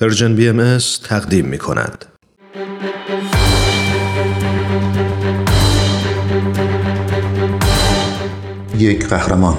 پرژن بی ام تقدیم می کند. یک قهرمان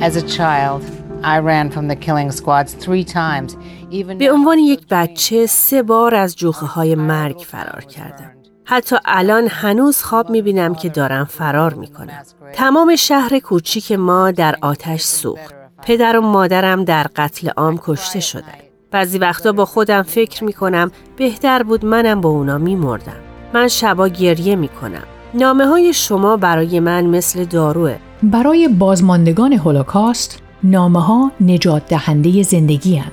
As a child, I ran from the killing squads three times. Even به عنوان یک بچه سه بار از جوخه های مرگ فرار کردم. حتی الان هنوز خواب می‌بینم که دارم فرار می‌کنم. تمام شهر کوچیک ما در آتش سوخت. پدر و مادرم در قتل عام کشته شدن. بعضی وقتا با خودم فکر می‌کنم بهتر بود منم با اونا میمردم. من شبا گریه می‌کنم. نامه های شما برای من مثل داروه. برای بازماندگان هولوکاست نامه ها نجات دهنده زندگی هن.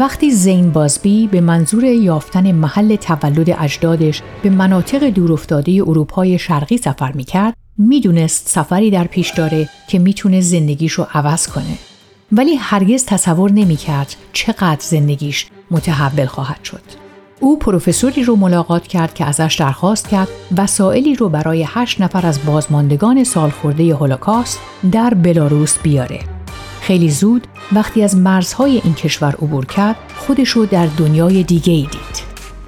وقتی زین بازبی به منظور یافتن محل تولد اجدادش به مناطق دورافتاده اروپای شرقی سفر می‌کرد می‌دونست سفری در پیش داره که می‌تونه زندگیشو عوض کنه. ولی هرگز تصور نمی‌کرد چقدر زندگیش متحول خواهد شد. او پروفسوری رو ملاقات کرد که ازش درخواست کرد وسائلی رو برای هشت نفر از بازماندگان سالخورده هولوکاست در بلاروس بیاره. خیلی زود وقتی از مرزهای این کشور عبور کرد خودش رو در دنیای دیگه ای دید.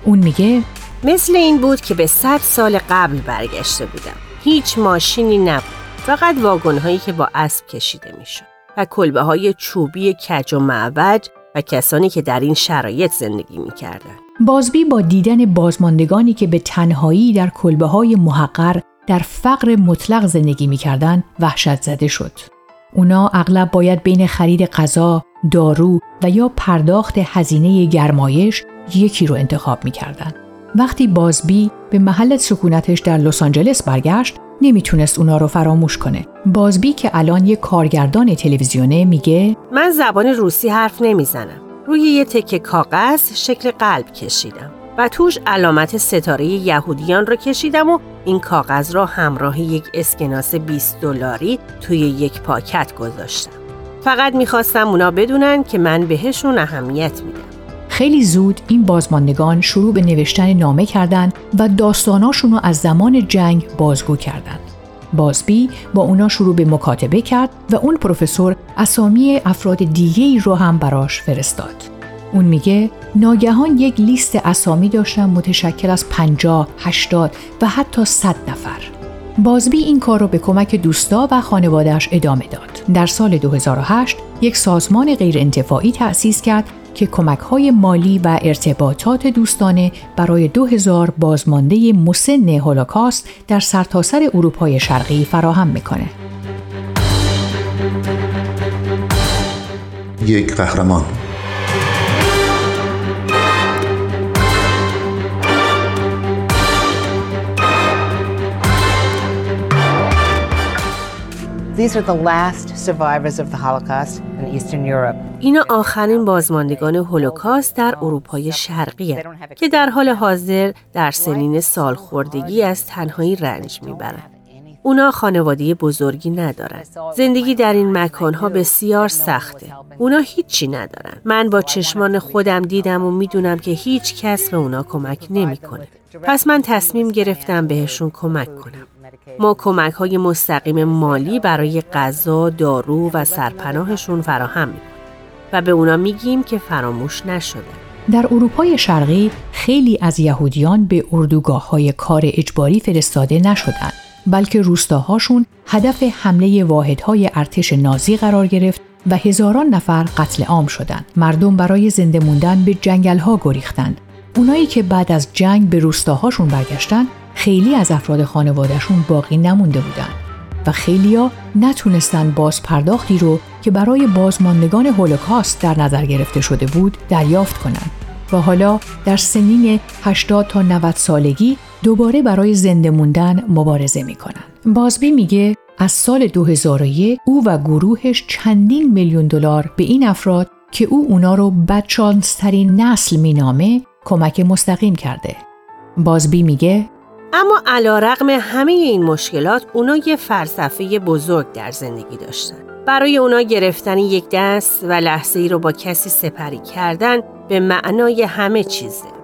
اون میگه مثل این بود که به صد سال قبل برگشته بودم. هیچ ماشینی نبود. فقط واگن هایی که با اسب کشیده می‌شد و کلبه های چوبی کج و معوج و کسانی که در این شرایط زندگی می‌کردن. بازبی با دیدن بازماندگانی که به تنهایی در کلبه های محقر در فقر مطلق زندگی می‌کردن وحشت زده شد. اونا اغلب باید بین خرید غذا، دارو و یا پرداخت هزینه گرمایش یکی رو انتخاب می‌کردن. وقتی بازبی به محل سکونتش در لس آنجلس برگشت، نمی‌تونست اونا رو فراموش کنه. بازبی که الان یک کارگردان تلویزیونه میگه من زبان روسی حرف نمی‌زنم. روی یه تکه کاغذ شکل قلب کشیدم و توش علامت ستاره یهودیان را کشیدم و این کاغذ را همراه یک اسکناس 20 دلاری توی یک پاکت گذاشتم. فقط می‌خواستم اونا بدونن که من بهشون اهمیت میدم. خیلی زود این بازماندگان شروع به نوشتن نامه کردند و داستاناشون رو از زمان جنگ بازگو کردند. بازبی با اونا شروع به مکاتبه کرد و اون پروفسور اسامی افراد دیگه ای رو هم براش فرستاد. اون میگه ناگهان یک لیست اسامی داشتم متشکل از 50, 80 و حتی 100 نفر. بازبی این کار رو به کمک دوستا و خانوادهش ادامه داد. در سال 2008 یک سازمان غیرانتفاعی تأسیس کرد که کمک های مالی و ارتباطات دوستانه برای 2000 بازمانده مسن هولوکاست در سرتاسر اروپای شرقی فراهم می‌کنه. یک قهرمان اینا آخرین بازماندگان هولوکاست در اروپای شرقی که در حال حاضر در سنین سالخوردگی از تنهایی رنج می‌برند. اونا خانواده بزرگی ندارن. زندگی در این مکانها بسیار سخته. اونا هیچی ندارن. من با چشمان خودم دیدم و می‌دونم که هیچ کس به اونا کمک نمی‌کنه. پس من تصمیم گرفتم بهشون کمک کنم. ما کمک های مستقیم مالی برای غذا، دارو و سرپناهشون فراهم می‌کنیم و به اونا میگیم که فراموش نشده. در اروپای شرقی خیلی از یهودیان به اردوگاه های کار اجباری فرستاده نشدند بلکه روستاهاشون هدف حمله واحدهای ارتش نازی قرار گرفت و هزاران نفر قتل عام شدند. مردم برای زنده موندن به جنگل ها گریختند. اونایی که بعد از جنگ به روستاهاشون برگشتن خیلی از افراد خانوادهشون باقی نمونده بودن و خیلیا نتونستن باز پرداختی رو که برای بازماندگان هولوکاست در نظر گرفته شده بود دریافت کنند و حالا در سنین 80 تا 90 سالگی دوباره برای زنده موندن مبارزه می‌کنن. بازبی میگه از سال 2001 او و گروهش چندین میلیون دلار به این افراد که او اونا رو بدشانسترین نسل مینامه کمک مستقیم کرده. بازبی میگه اما علا رقم همه این مشکلات اونا یه فلسفه بزرگ در زندگی داشتن. برای اونا گرفتن یک دست و لحظه ای رو با کسی سپری کردن به معنای همه چیزه.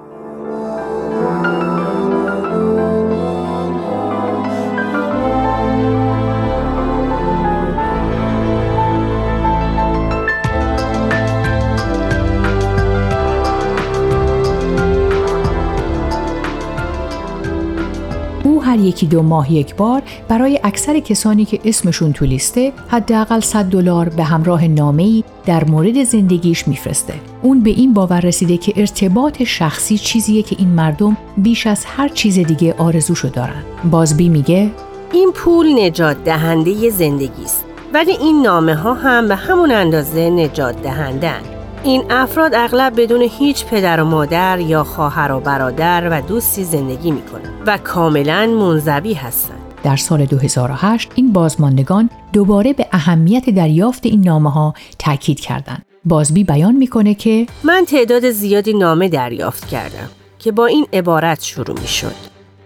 یکی دو ماه یک بار برای اکثر کسانی که اسمشون تو لیسته حداقل 100 دلار به همراه نامه‌ای در مورد زندگیش میفرسته. اون به این باور رسیده که ارتباط شخصی چیزیه که این مردم بیش از هر چیز دیگه آرزوشو دارن. بازبی میگه این پول نجات دهنده زندگی است. ولی این نامه ها هم به همون اندازه نجات دهندن. این افراد اغلب بدون هیچ پدر و مادر یا خواهر و برادر و دوستی زندگی می‌کنن و کاملا منزوی هستند. در سال 2008 این بازماندگان دوباره به اهمیت دریافت این نامه ها تاکید کردند. بازبی بیان می‌کنه که من تعداد زیادی نامه دریافت کردم که با این عبارت شروع می شد.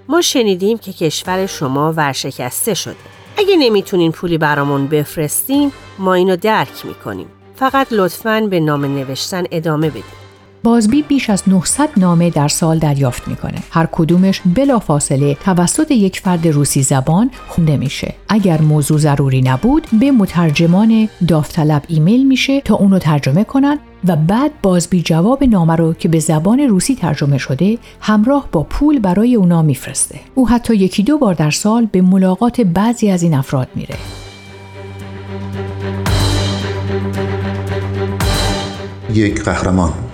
ما شنیدیم که کشور شما ورشکسته شده. اگه نمی‌تونین پولی برامون بفرستین ما اینو درک می‌کنیم. فقط لطفاً به نامه نوشتن ادامه بدید. بازبی بیش از 900 نامه در سال دریافت می‌کنه. هر کدومش بلا فاصله توسط یک فرد روسی زبان خونده میشه. اگر موضوع ضروری نبود به مترجمان داوطلب ایمیل میشه تا اونو ترجمه کنن و بعد بازبی جواب نامه رو که به زبان روسی ترجمه شده همراه با پول برای اونا میفرسته. او حتی یکی دو بار در سال به ملاقات بعضی از این افراد میره. یک قهرمان.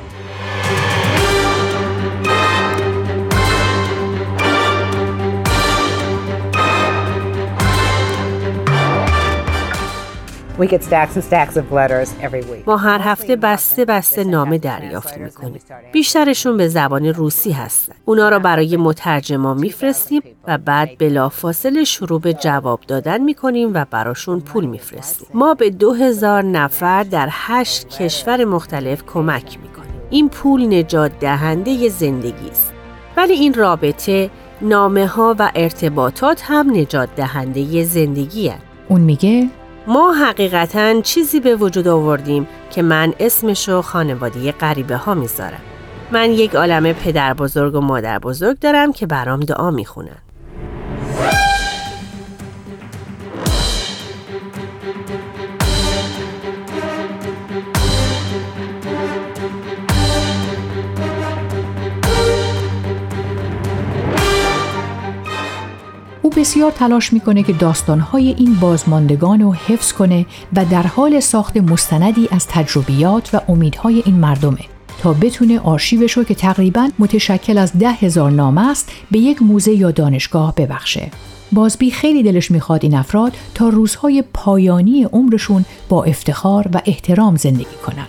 ما هر هفته بسته بسته نامه دریافت می‌کنیم. بیشترشون به زبان روسی هستن. اونا را برای مترجمان میفرستیم و بعد بلافاصله شروع به جواب دادن می‌کنیم و براشون پول میفرستیم. ما به دو هزار نفر در هشت کشور مختلف کمک می‌کنیم. این پول نجات دهنده زندگی است. ولی این رابطه نامه ها و ارتباطات هم نجات دهنده زندگی هست. اون میگه ما حقیقتا چیزی به وجود آوردیم که من اسمشو خانواده غریبه ها می‌ذارم. من یک عالم پدر بزرگ و مادر بزرگ دارم که برام دعا می‌خونن. بسیار تلاش می‌کنه که داستانهای این بازماندگان رو حفظ کنه و در حال ساخت مستندی از تجربیات و امیدهای این مردمه تا بتونه آرشیوش رو که تقریبا متشکل از ده هزار نامه است به یک موزه یا دانشگاه ببخشه. بازبی خیلی دلش می‌خواد این افراد تا روزهای پایانی عمرشون با افتخار و احترام زندگی کنن.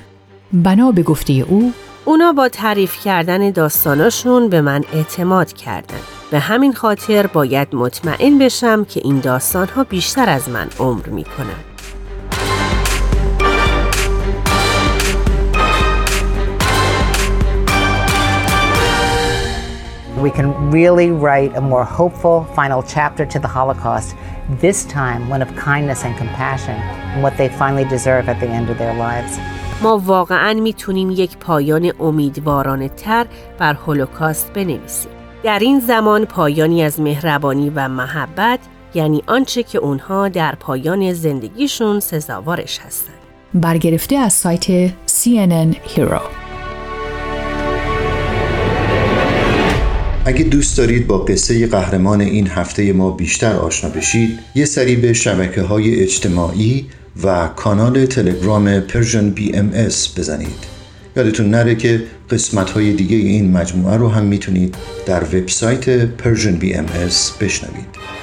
بنا به گفته او اونا با تعریف کردن داستاناشون به من اعتماد کردن. به همین خاطر باید مطمئن بشم که این داستان ها بیشتر از من عمر می کنن. We can really write a more hopeful final chapter to the Holocaust, this time one of kindness and compassion, and what they finally deserve at the end of their lives. ما واقعا می‌تونیم یک پایان امیدوارانه تر بر هولوکاست بنویسیم. در این زمان پایانی از مهربانی و محبت یعنی آنچه که اونها در پایان زندگیشون سزاوارش هستند. برگرفته از سایت CNN Hero اگه دوست دارید با قصه قهرمان این هفته ما بیشتر آشنا بشید یه سری به شبکه های اجتماعی و کانال تلگرام Persian BMS بزنید یادتون نره که قسمت های دیگه این مجموعه رو هم می‌تونید در وبسایت BMS بشنوید.